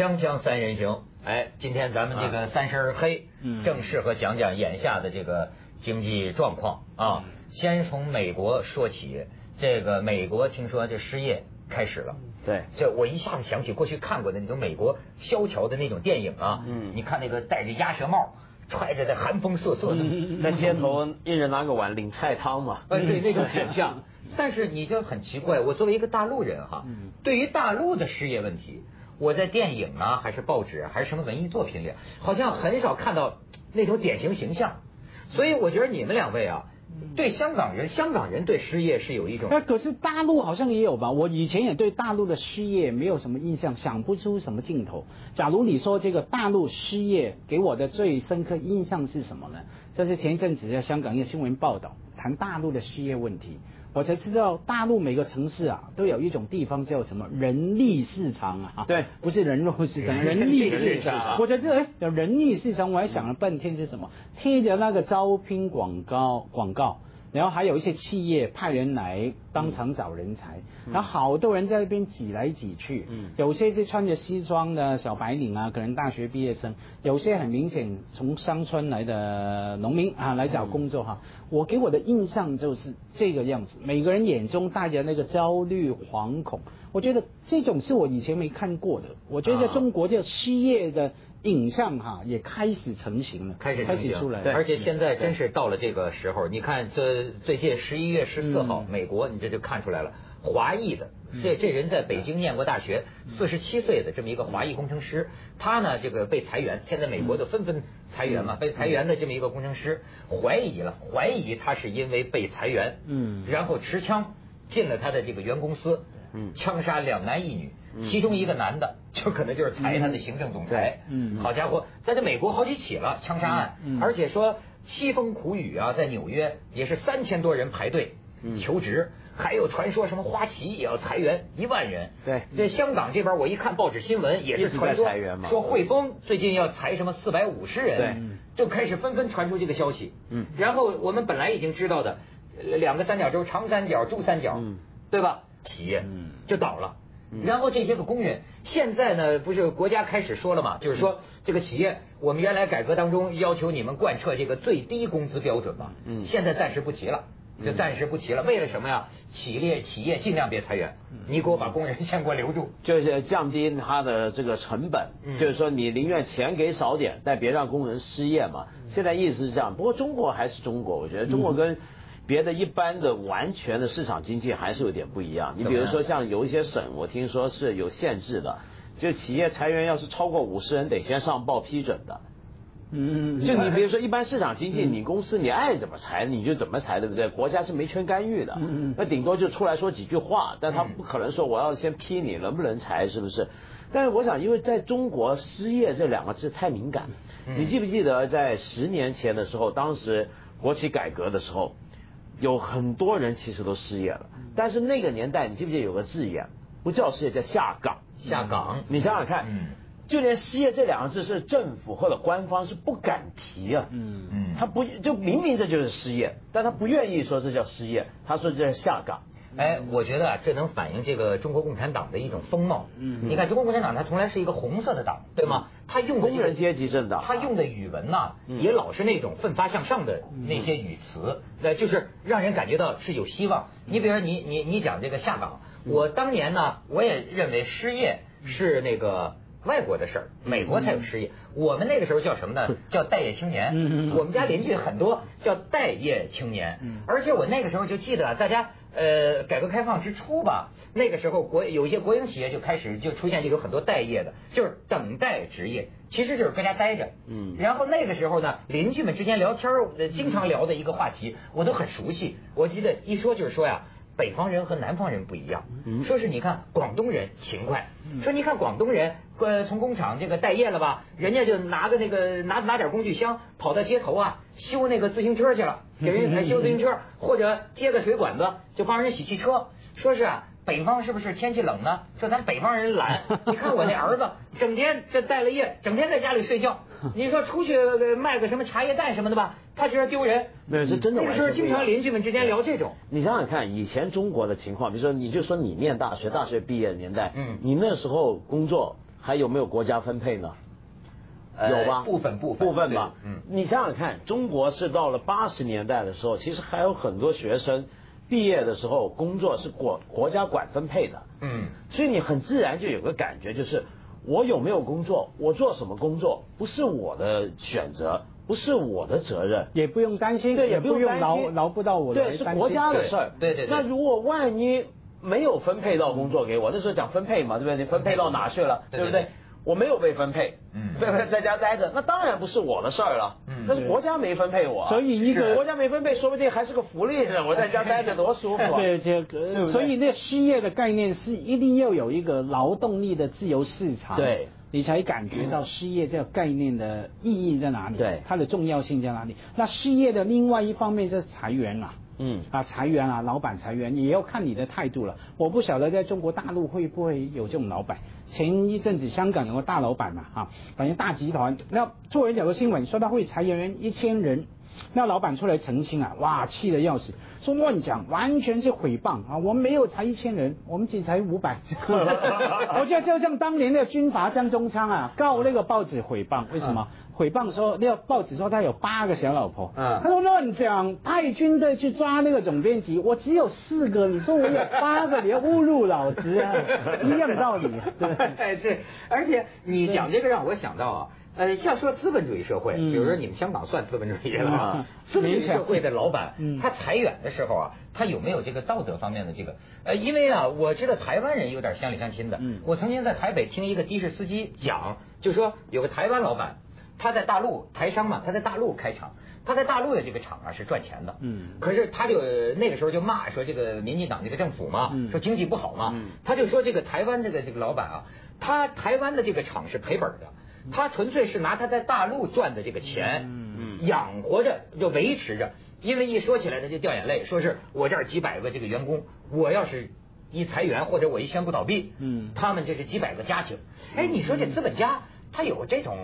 锵锵三人行，哎，今天咱们这个三身黑，嗯。正适合讲讲眼下的这个经济状况。啊。先从美国说起，这个美国听说这失业开始了。对，这我一下子想起过去看过的那种美国萧条的那种电影啊，嗯。你看那个戴着鸭舌帽，揣着在寒风瑟瑟的，在街头一人拿个碗领菜汤嘛。呃，对那种 景象。但是你就很奇怪，我作为一个大陆人哈，嗯。对于大陆的失业问题，我在电影啊，还是报纸，还是什么文艺作品里，好像很少看到那种典型形象。所以我觉得你们两位啊，对香港人，香港人对失业是有一种那可是大陆好像也有吧？我以前也对大陆的失业没有什么印象，想不出什么镜头。假如你说这个大陆失业，给我的最深刻印象是什么呢？这是前一阵子在香港一个新闻报道，谈大陆的失业问题，我才知道大陆每个城市啊都有一种地方叫什么人力市场啊，对，不是人肉市场，人 人力市市场。场我才知道，哎，有人力市场，我还想了半天是什么，贴着那个招聘广告广告。然后还有一些企业派人来当场找人才，然后好多人在那边挤来挤去，嗯有些是穿着西装的小白领啊，可能大学毕业生，有些很明显从乡村来的农民啊来找工作哈。我给我的印象就是这个样子，每个人眼中带着那个焦虑、惶恐，我觉得这种是我以前没看过的。我觉得在啊中国这失业的影像哈也开始成型了，开始成型。开始出来，而且现在真是到了这个时候，你看这最近十一月十四号，嗯。美国你这就看出来了，华裔的这这人在北京念过大学，四十七岁的这么一个华裔工程师，他呢这个被裁员，现在美国都纷纷裁员嘛，被裁员的这么一个工程师，怀疑了，怀疑他是因为被裁员，嗯。然后持枪进了他的这个原公司，嗯。枪杀两男一女，其中一个男的就可能就是裁他的行政总裁，嗯。好家伙，在这美国好几起了枪杀案，而且说凄风苦雨啊，在纽约也是三千多人排队嗯。求职，还有传说什么花旗也要裁员一万人。对。这香港这边我一看报纸新闻也是传说一直在裁员嘛。说汇丰最近要裁什么四百五十人，对。就开始纷纷传出这个消息。嗯。然后我们本来已经知道的呃两个三角洲，长三角、珠三角，嗯。对吧？企业嗯就倒了。然后这些个工人，现在呢，不是国家开始说了嘛？就是说，这个企业，我们原来改革当中要求你们贯彻这个最低工资标准嘛，嗯现在暂时不提了，就暂时不提了。为了什么呀？企业企业尽量别裁员，你给我把工人先给我留住。就是降低他的这个成本，嗯就是说你宁愿钱给少点，但别让工人失业嘛。现在意思是这样，不过中国还是中国，我觉得中国跟别的一般的完全的市场经济还是有点不一样。你比如说像有一些省，我听说是有限制的，就企业裁员要是超过五十人，得先上报批准的。嗯，就你比如说一般市场经济，你公司你爱怎么裁你就怎么裁，对不对？国家是没权干预的。那顶多就出来说几句话，但他不可能说我要先批你能不能裁，是不是？但是我想，因为在中国失业这两个字太敏感，嗯。你记不记得在十年前的时候，当时国企改革的时候，有很多人其实都失业了，但是那个年代你记不记得有个字眼，不叫失业叫下岗，下岗，你想想看，嗯。就连失业这两个字是政府或者官方是不敢提啊，嗯嗯，他不就明明这就是失业，但他不愿意说这叫失业，他说这叫下岗。哎，我觉得啊，这能反映这个中国共产党的一种风貌。嗯你看中国共产党，它从来是一个红色的党，对吗？他用的工人阶级政党他用的语文呐、嗯也老是那种奋发向上的那些语词，那、就是让人感觉到是有希望。你比如说你你你讲这个下岗，我当年呢，我也认为失业是那个。外国的事儿，美国才有失业。我们那个时候叫什么呢？叫待业青年。我们家邻居很多叫待业青年。嗯而且我那个时候就记得啊，大家呃，改革开放之初吧，那个时候国有一些国营企业就开始就出现就有很多待业的，就是等待职业，其实就是搁家待着。嗯然后那个时候呢，邻居们之间聊天经常聊的一个话题，我都很熟悉。我记得一说就是说呀。北方人和南方人不一样，嗯。说是你看广东人勤快，说你看广东人，呃，从工厂这个待业了吧，人家就拿个那个拿拿点工具箱跑到街头啊修那个自行车去了，给人家修自行车，或者接个水管子就帮人洗汽车，说是啊。北方是不是天气冷呢？说咱北方人懒，你看我那儿子整天这待了夜，整天在家里睡觉。你说出去呃卖个什么茶叶蛋什么的吧，他觉得丢人。没有，这真的那个时候完全不一样经常邻居们之间聊这种。你想想看，以前中国的情况，比如说，你就说你念大学，大学毕业的年代，嗯你那时候工作还有没有国家分配呢？有吧？部分部分部分吧。嗯，你想想看，中国是到了八十年代的时候，其实还有很多学生毕业的时候工作是国国家管分配的。嗯，所以你很自然就有个感觉，就是我有没有工作，我做什么工作，不是我的选择，不是我的责任，也不用担心，对，也不用劳劳不到我对，是国家的事儿。对对对。那如果万一没有分配到工作给我，那时候讲分配嘛，对不对？你分配到哪去了，对不对？我没有被分配，嗯，对不对？在家待着，那当然不是我的事儿了，嗯，那是国家没分配我，所以一个国家没分配，说不定还是个福利呢。我在家待着多舒服啊！对，这个，所以那失业的概念是一定要有一个劳动力的自由市场，对，你才感觉到失业这个概念的意义在哪里，对，它的重要性在哪里？那失业的另外一方面就是裁员啊。嗯啊，裁员啊，老板裁员也要看你的态度了。我不晓得在中国大陆会不会有这种老板。前一阵子香港有个大老板嘛，啊，反正大集团，那做人有个新闻说他会裁员一千人，那老板出来澄清啊，哇，气得要死，说乱讲，完全是诽谤啊，我们没有裁一千人，我们只裁五百。我觉得就像当年的军阀张宗昌啊，告那个报纸诽谤，为什么？诽谤说那个报纸说他有八个小老婆，嗯他说乱讲，派军队去抓那个总编辑，我只有四个，你说我有八个，你要侮辱老子啊，一样道理。对，是，而且你讲这个让我想到啊，呃，像说资本主义社会，比如说你们香港算资本主义了啊，资本主义社会。的老板，他裁员的时候啊，他有没有这个道德方面的这个？呃，因为啊，我知道台湾人有点乡里乡亲的，我曾经在台北听一个的士司机讲，就说有个台湾老板。他在大陆台商嘛，他在大陆开厂，他在大陆的这个厂啊是赚钱的，嗯，可是他就那个时候就骂说这个民进党这个政府嘛，说经济不好嘛，他就说这个台湾这个这个老板啊，他台湾的这个厂是赔本的，他纯粹是拿他在大陆赚的这个钱，嗯。养活着就维持着，因为一说起来他就掉眼泪，说是我这儿几百个这个员工，我要是一裁员或者我一宣布倒闭，嗯，他们这是几百个家庭，哎，你说这资本家。他有这种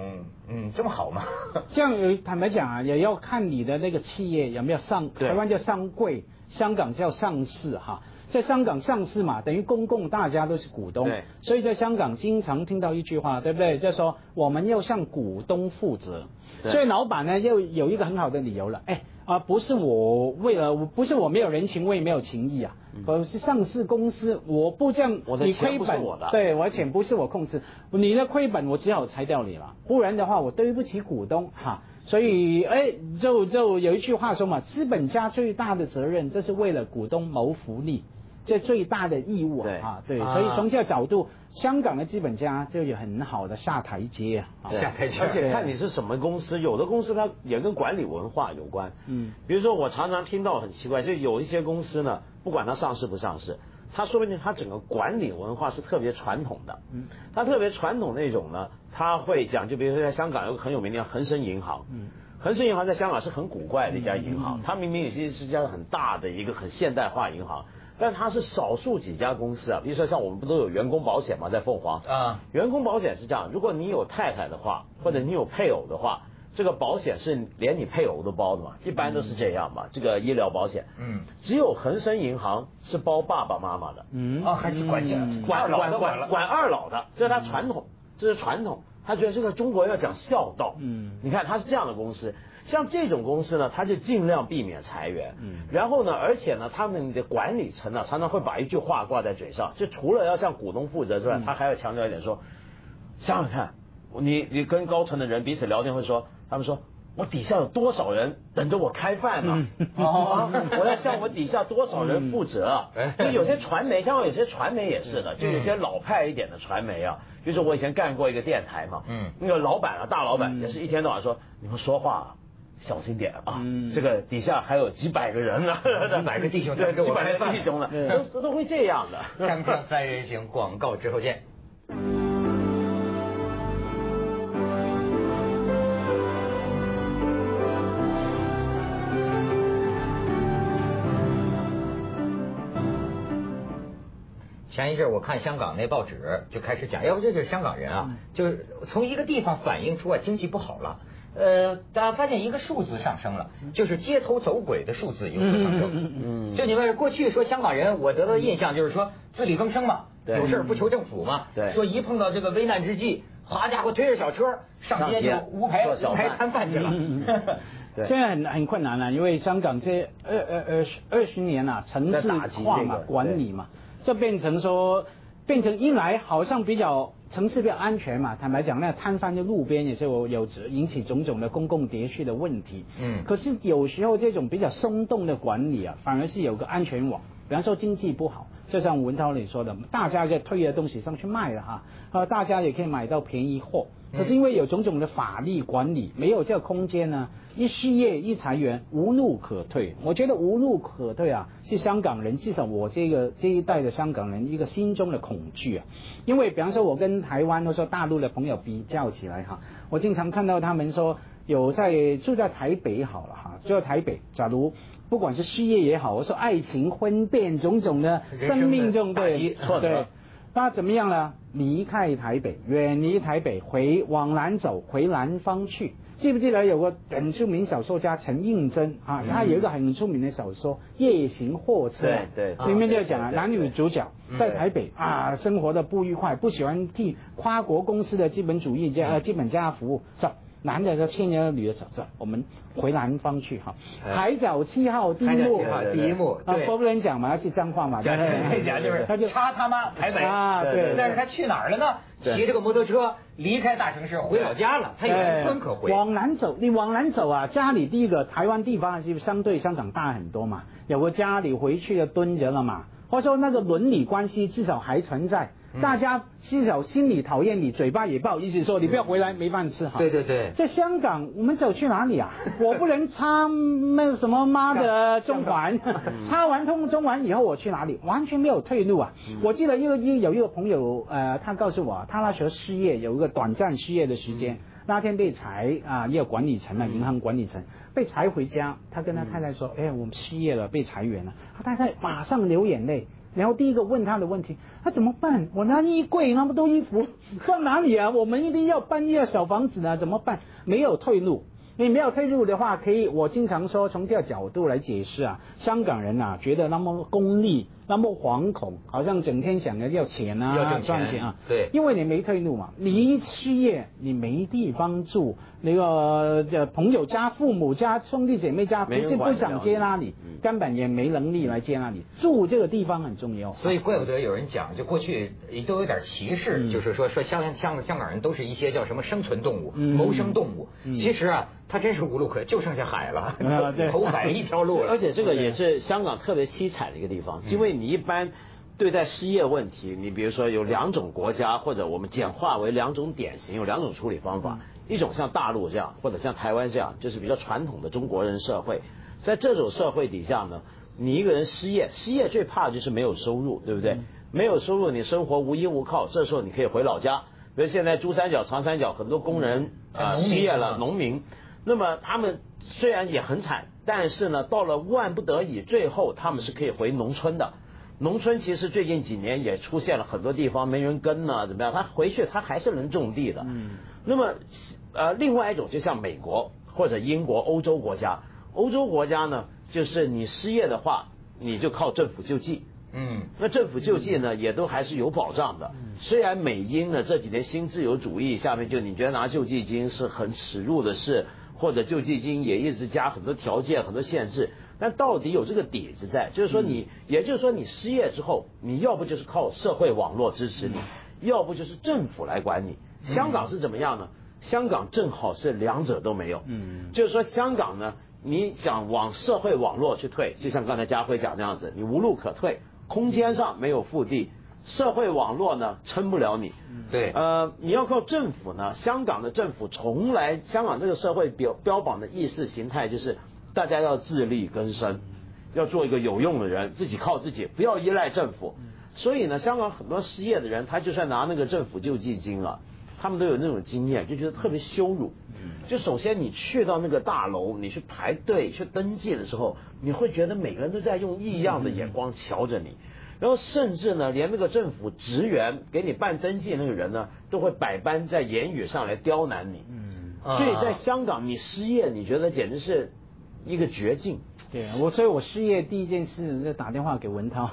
嗯这么好吗？这样坦白讲啊，也要看你的那个企业有没有上台湾叫上柜，香港叫上市哈。在香港上市嘛，等于公共大家都是股东，所以在香港经常听到一句话，对不对？就说我们要向股东负责。所以老板呢，又有一个很好的理由了，哎。啊，不是我为了，不是我没有人情味，没有情义啊。可是上市公司，我不这样，你亏本，对，我的钱不是我控制，你的亏本我只好裁掉你了，不然的话我对不起股东哈。所以，哎，就就有一句话说嘛，资本家最大的责任，这是为了股东谋福利。这最大的义务啊，对，所以从这个角度，香港的资本家就有很好的下台阶啊，下台阶。而且看你是什么公司，有的公司它也跟管理文化有关。嗯，比如说我常常听到很奇怪，就有一些公司呢，不管它上市不上市，它说不定它整个管理文化是特别传统的。嗯，它特别传统那种呢，它会讲，就比如说在香港有个很有名的恒生银行。嗯，恒生银行在香港是很古怪的一家银行，它明明也是是家很大的一个很现代化银行。但它是少数几家公司啊，比如说像我们不都有员工保险吗？在凤凰。啊，员工保险是这样，如果你有太太的话，或者你有配偶的话，这个保险是连你配偶都包的嘛，一般都是这样嘛，这个医疗保险，嗯，只有恒生银行是包爸爸妈妈的，嗯。啊，还是管管管老的管管二老的，这是他传统，这是传统，他觉得这个中国要讲孝道，嗯，你看他是这样的公司。像这种公司呢，他就尽量避免裁员。嗯，然后呢，而且呢，他们的管理层呢，常常会把一句话挂在嘴上，就除了要向股东负责之外，他还要强调一点说：想想看，你你跟高层的人彼此聊天会说，他们说我底下有多少人等着我开饭呢？哦，我要向我底下多少人负责？就有些传媒，像有些传媒也是的，就有些老派一点的传媒啊，就是我以前干过一个电台嘛，嗯，那个老板啊，大老板也是一天到晚说你们说话。小心点啊！这个底下还有几百个人呢，几百个弟兄，对，几百个弟兄呢，都都会这样的。锵锵三人行，广告之后见。前一阵我看香港那报纸就开始讲，要不这就是香港人啊，就是从一个地方反映出啊经济不好了。呃，大家发现一个数字上升了，就是街头走鬼的数字有所上升。嗯，就你们过去说香港人，我得到的印象就是说自力更生嘛，对有事儿不求政府嘛。对说一碰到这个危难之际，好家伙，推着小车上街就无牌无牌摊贩去了。对现在很很困难了，因为香港这二二二十二十年啊，城市化嘛这个，管理嘛，这变成说变成一来好像比较城市比较安全嘛，坦白讲，那摊贩在路边也是有有引起种种的公共秩序的问题。嗯可是有时候这种比较松动的管理啊，反而是有个安全网。比方说经济不好，就像文涛你说的，大家可以推的东西上去卖了哈，呃，大家也可以买到便宜货。可是因为有种种的法律管理，没有这个空间呢，一失业一裁员，无路可退。我觉得无路可退啊，是香港人，至少我这个这一代的香港人一个心中的恐惧啊。因为比方说，我跟台湾或者说大陆的朋友比较起来哈，我经常看到他们说有在住在台北好了哈，住在台北，假如不管是事业也好，我说爱情婚变种种的生命中对挫折对。那怎么样呢？离开台北，远离台北，回往南走，回南方去。记不记得有个很出名小说家陈应真？啊？他有一个很出名的小说《夜行货车》，对对里面就讲男女主角嗯。在台北啊，生活的不愉快，不喜欢替跨国公司的资本主义家呃资本家服务，走，男的叫牵着女的走，走，我们回南方去哈。哎。海角七号第一幕。第一幕，啊，对。不能讲嘛，要去脏话嘛，讲讲就是他就插他妈台北。啊对但是他去哪儿了呢？骑着个摩托车离开大城市回老家了，他有农村可回。往南走，你往南走啊，家里第一个台湾地方是相对香港大很多嘛，有个家里回去的蹲着了嘛，或者说那个伦理关系至少还存在，嗯大家至少心里讨厌你，嘴巴也不好意思说你不要回来没饭吃哈。对对对，在香港，我们走去哪里啊？我不能插那什么妈的中环，插完通中环以后我去哪里？完全没有退路啊！我记得一个一有一个朋友，呃，他告诉我，他那时候失业，有一个短暂失业的时间，那天被裁啊，也有管理层啊，银行管理层被裁回家，他跟他太太说，哎，我们失业了，被裁员了，他太太马上流眼泪。然后第一个问他的问题，他怎么办？我那衣柜那么多衣服放哪里啊？我们一定要搬一个小房子呢，怎么办？没有退路。你没有退路的话，可以，我经常说，从这个角度来解释啊，香港人啊，觉得那么功利，那么惶恐，好像整天想着要钱啊，要赚钱啊，对。因为你没退路嘛，你一失业，你没地方住，那个这朋友家、父母家、兄弟姐妹家，不是不想接纳你，嗯。根本也没能力来接纳你，住这个地方很重要。所以怪不得有人讲，就过去都有点歧视，嗯。就是说说香香香港人都是一些叫什么生存动物、嗯。谋生动物。嗯。其实啊，他真是无路可，就剩下海了投 海一条路了。而且这个也是香港特别凄惨的一个地方，因为你一般对待失业问题，你比如说有两种国家，或者我们简化为两种典型，有两种处理方法。一种像大陆这样，或者像台湾这样，就是比较传统的中国人社会。在这种社会底下呢，你一个人失业，失业最怕的就是没有收入，对不对？没有收入，你生活无依无靠，这时候你可以回老家。比如现在珠三角、长三角很多工人啊、失业了，啊农民，那么他们虽然也很惨，但是呢，到了万不得已，最后他们是可以回农村的。农村其实最近几年也出现了很多地方没人耕呢，怎么样？他回去他还是能种地的。嗯那么呃，另外一种就像美国或者英国、欧洲国家，欧洲国家呢，就是你失业的话，你就靠政府救济。嗯，那政府救济呢，也都还是有保障的。虽然美英呢这几年新自由主义下面，就你觉得拿救济金是很耻辱的事，或者救济金也一直加很多条件、很多限制，但到底有这个底子在，就是说你，也就是说你失业之后，你要不就是靠社会网络支持你，要不就是政府来管你。香港是怎么样呢？香港正好是两者都没有。嗯就是说香港呢，你想往社会网络去退，就像刚才家辉讲那样子，你无路可退，空间上没有腹地，社会网络呢撑不了你。对，呃，你要靠政府呢，香港的政府从来，香港这个社会标标榜的意识形态就是大家要自力更生，要做一个有用的人，自己靠自己，不要依赖政府。所以呢，香港很多失业的人，他就算拿那个政府救济金了，他们都有那种经验，就觉得特别羞辱。就首先你去到那个大楼，你去排队去登记的时候，你会觉得每个人都在用异样的眼光瞧着你。然后甚至呢，连那个政府职员给你办登记那个人呢，都会百般在言语上来刁难你。嗯啊所以在香港，你失业，你觉得简直是一个绝境。对我，所以我失业第一件事就打电话给文涛，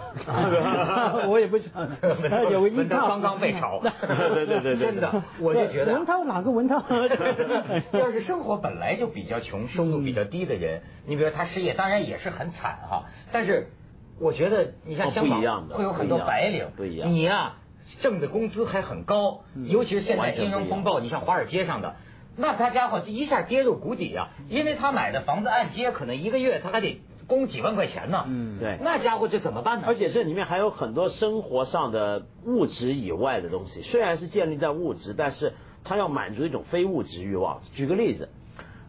我也不想有一套刚刚被炒，对对对对，真的，我就觉得文涛哪个文涛？要是生活本来就比较穷，收入比较低的人，你比如他失业，当然也是很惨哈。但是我觉得你像香港会有很多白领，不一样，你呀挣的工资还很高，尤其是现在金融风暴，你像华尔街上的。那他家伙就一下跌入谷底啊！因为他买的房子按揭，可能一个月他还得供几万块钱呢。嗯，对。那家伙这怎么办呢？而且这里面还有很多生活上的物质以外的东西，虽然是建立在物质，但是他要满足一种非物质欲望。举个例子，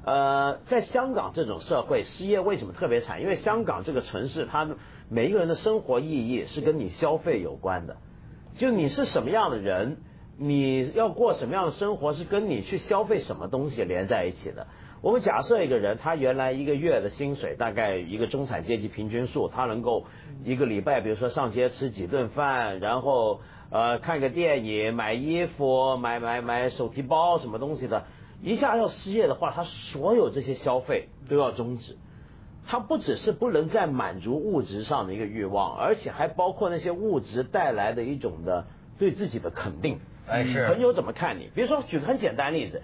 呃，在香港这种社会，失业为什么特别惨？因为香港这个城市，它每一个人的生活意义是跟你消费有关的，就你是什么样的人。你要过什么样的生活，是跟你去消费什么东西连在一起的。我们假设一个人，他原来一个月的薪水大概一个中产阶级平均数，他能够一个礼拜，比如说上街吃几顿饭，然后呃看个电影、买衣服、买买买手提包什么东西的，一下要失业的话，他所有这些消费都要终止。他不只是不能再满足物质上的一个欲望，而且还包括那些物质带来的一种的对自己的肯定。哎，是朋友怎么看你？比如说，举个很简单例子，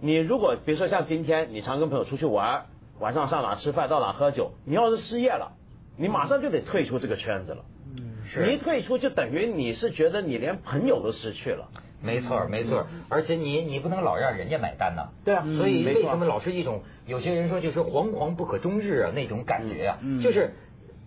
你如果比如说像今天，你常跟朋友出去玩，晚上上哪吃饭，到哪喝酒，你要是失业了，你马上就得退出这个圈子了。嗯，是。你一退出，就等于你是觉得你连朋友都失去了。没错，没错。而且你你不能老让人家买单呐。对啊。所以为什么老是一种有些人说就是惶惶不可终日啊那种感觉啊？就是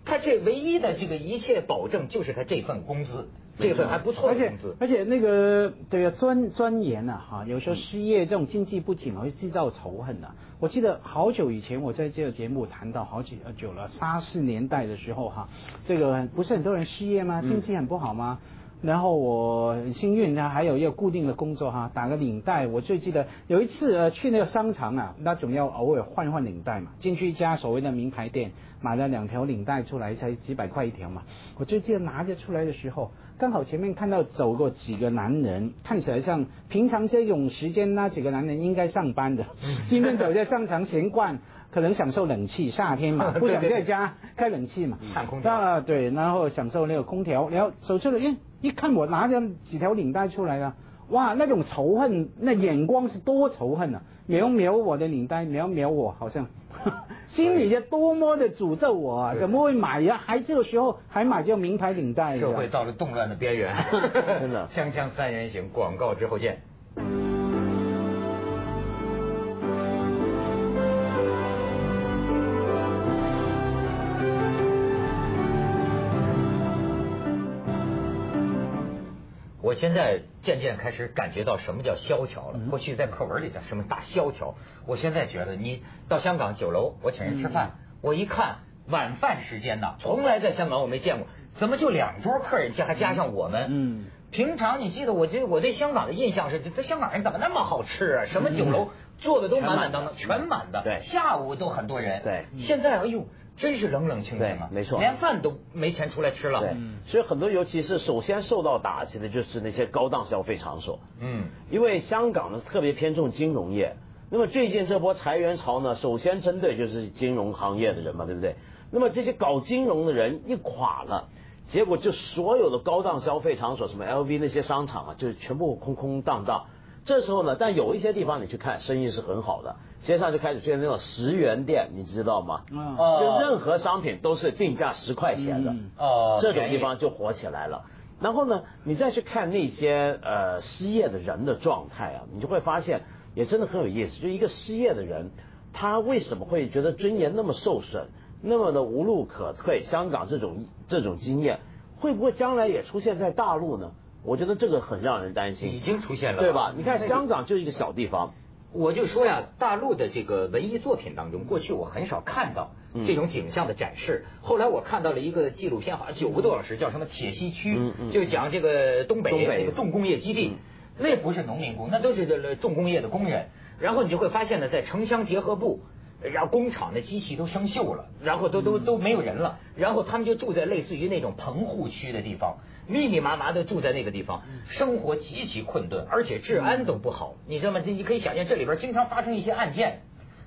他这唯一的这个一切保证就是他这份工资。这份还不错，而且而且那个这个钻钻研呐哈，有时候失业这种经济不景会制造仇恨的。我记得好久以前我在这个节目谈到好几久了，八四年代的时候哈，这个不是很多人失业吗？经济很不好吗？然后我很幸运，他还有一个固定的工作哈，打个领带。我最记得有一次呃去那个商场啊，那总要偶尔换换领带嘛。进去一家所谓的名牌店，买了两条领带出来，才几百块一条嘛。我最记得拿着出来的时候。刚好前面看到走过几个男人，看起来像平常这种时间那几个男人应该上班的。今天走在商场闲逛，可能享受冷气，夏天嘛，不想在家开冷气嘛。看空调啊，对，然后享受那个空调，然后走出来，哎，一看我拿着几条领带出来了，哇，那种仇恨，那眼光是多仇恨啊！瞄瞄我的领带，瞄瞄我，好像 心里就多么的诅咒我啊！怎么会买呀？还这个时候还买这名牌领带？社会到了动乱的边缘，真的。锵锵三人行，广告之后见。我现在渐渐开始感觉到什么叫萧条了。过去在课文里叫什么大萧条，我现在觉得你到香港酒楼，我请人吃饭，我一看晚饭时间呢，从来在香港我没见过，怎么就两桌客人加还加上我们？嗯，平常你记得我这我对香港的印象是，这香港人怎么那么好吃啊？什么酒楼坐的都满满当当，全满的，对，下午都很多人，对，现在哎呦。真是冷冷清清啊，没错，连饭都没钱出来吃了。对，所以很多，尤其是首先受到打击的就是那些高档消费场所。嗯，因为香港呢特别偏重金融业，那么最近这波裁员潮呢，首先针对就是金融行业的人嘛，对不对？那么这些搞金融的人一垮了，结果就所有的高档消费场所，什么 LV 那些商场啊，就全部空空荡荡。这时候呢，但有一些地方你去看，生意是很好的。街上就开始出现那种十元店，你知道吗？嗯，就任何商品都是定价十块钱的。哦，这种地方就火起来了。然后呢，你再去看那些呃失业的人的状态啊，你就会发现也真的很有意思。就一个失业的人，他为什么会觉得尊严那么受损，那么的无路可退？香港这种这种经验，会不会将来也出现在大陆呢？我觉得这个很让人担心，已经出现了，对吧？你看香港就一个小地方，我就说呀，大陆的这个文艺作品当中，过去我很少看到这种景象的展示。后来我看到了一个纪录片，好像九个多小时，叫什么铁西区，就讲这个东北那个重工业基地，那不是农民工，那都是这重工业的工人。然后你就会发现呢，在城乡结合部。然后工厂的机器都生锈了，然后都都都没有人了，然后他们就住在类似于那种棚户区的地方，密密麻麻的住在那个地方，生活极其困顿，而且治安都不好，你知道吗？你你可以想象这里边经常发生一些案件，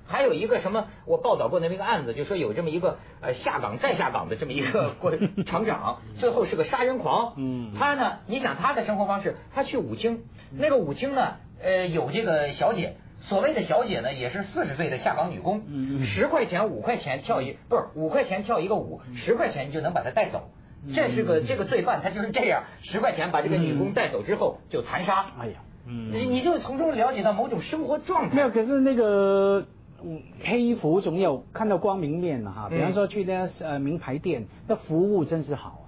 还有一个什么，我报道过那么一个案子，就说有这么一个呃下岗再下岗的这么一个过厂长，最后是个杀人狂。嗯，他呢，你想他的生活方式，他去舞厅，那个舞厅呢，呃，有这个小姐，所谓的小姐呢，也是四十岁的下岗女工，十块钱五块钱跳一不是五块钱跳一个舞，十块钱你就能把她带走。这是个这个罪犯，他就是这样，十块钱把这个女工带走之后就残杀。哎呀，嗯，你你就从中了解到某种生活状态。没有，可是那个。嗯，黑衣服总有看到光明面的哈，比方说去那呃名牌店，那服务真是好啊。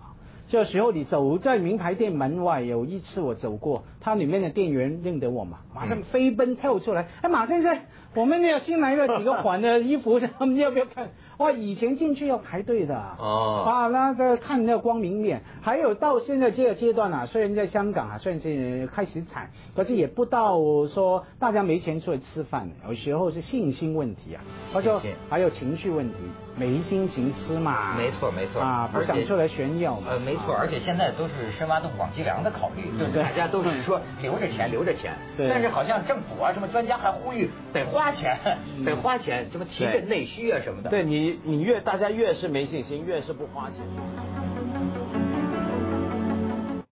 这时候你走在名牌店门外，有一次我走过，它里面的店员认得我嘛，马上飞奔跳出来，哎，马先生，我们那新来的几个款的衣服，他们要不要看？哇，以前进去要排队的。哦，啊，那这看那个光明面，还有到现在这个阶段啊，虽然在香港啊，虽然是开始惨，可是也不到说大家没钱出来吃饭，有时候是信心问题啊，或者说还有情绪问题，没心情吃嘛，没错没错。啊，不想出来炫耀嘛，呃，没错，而且现在都是深挖洞广积粮的考虑，对不对？大家都是说留着钱留着钱，但是好像政府啊什么专家还呼吁得花钱，得花钱，什么提振内需啊什么的，对你。你越大家越是没信心，越是不花钱。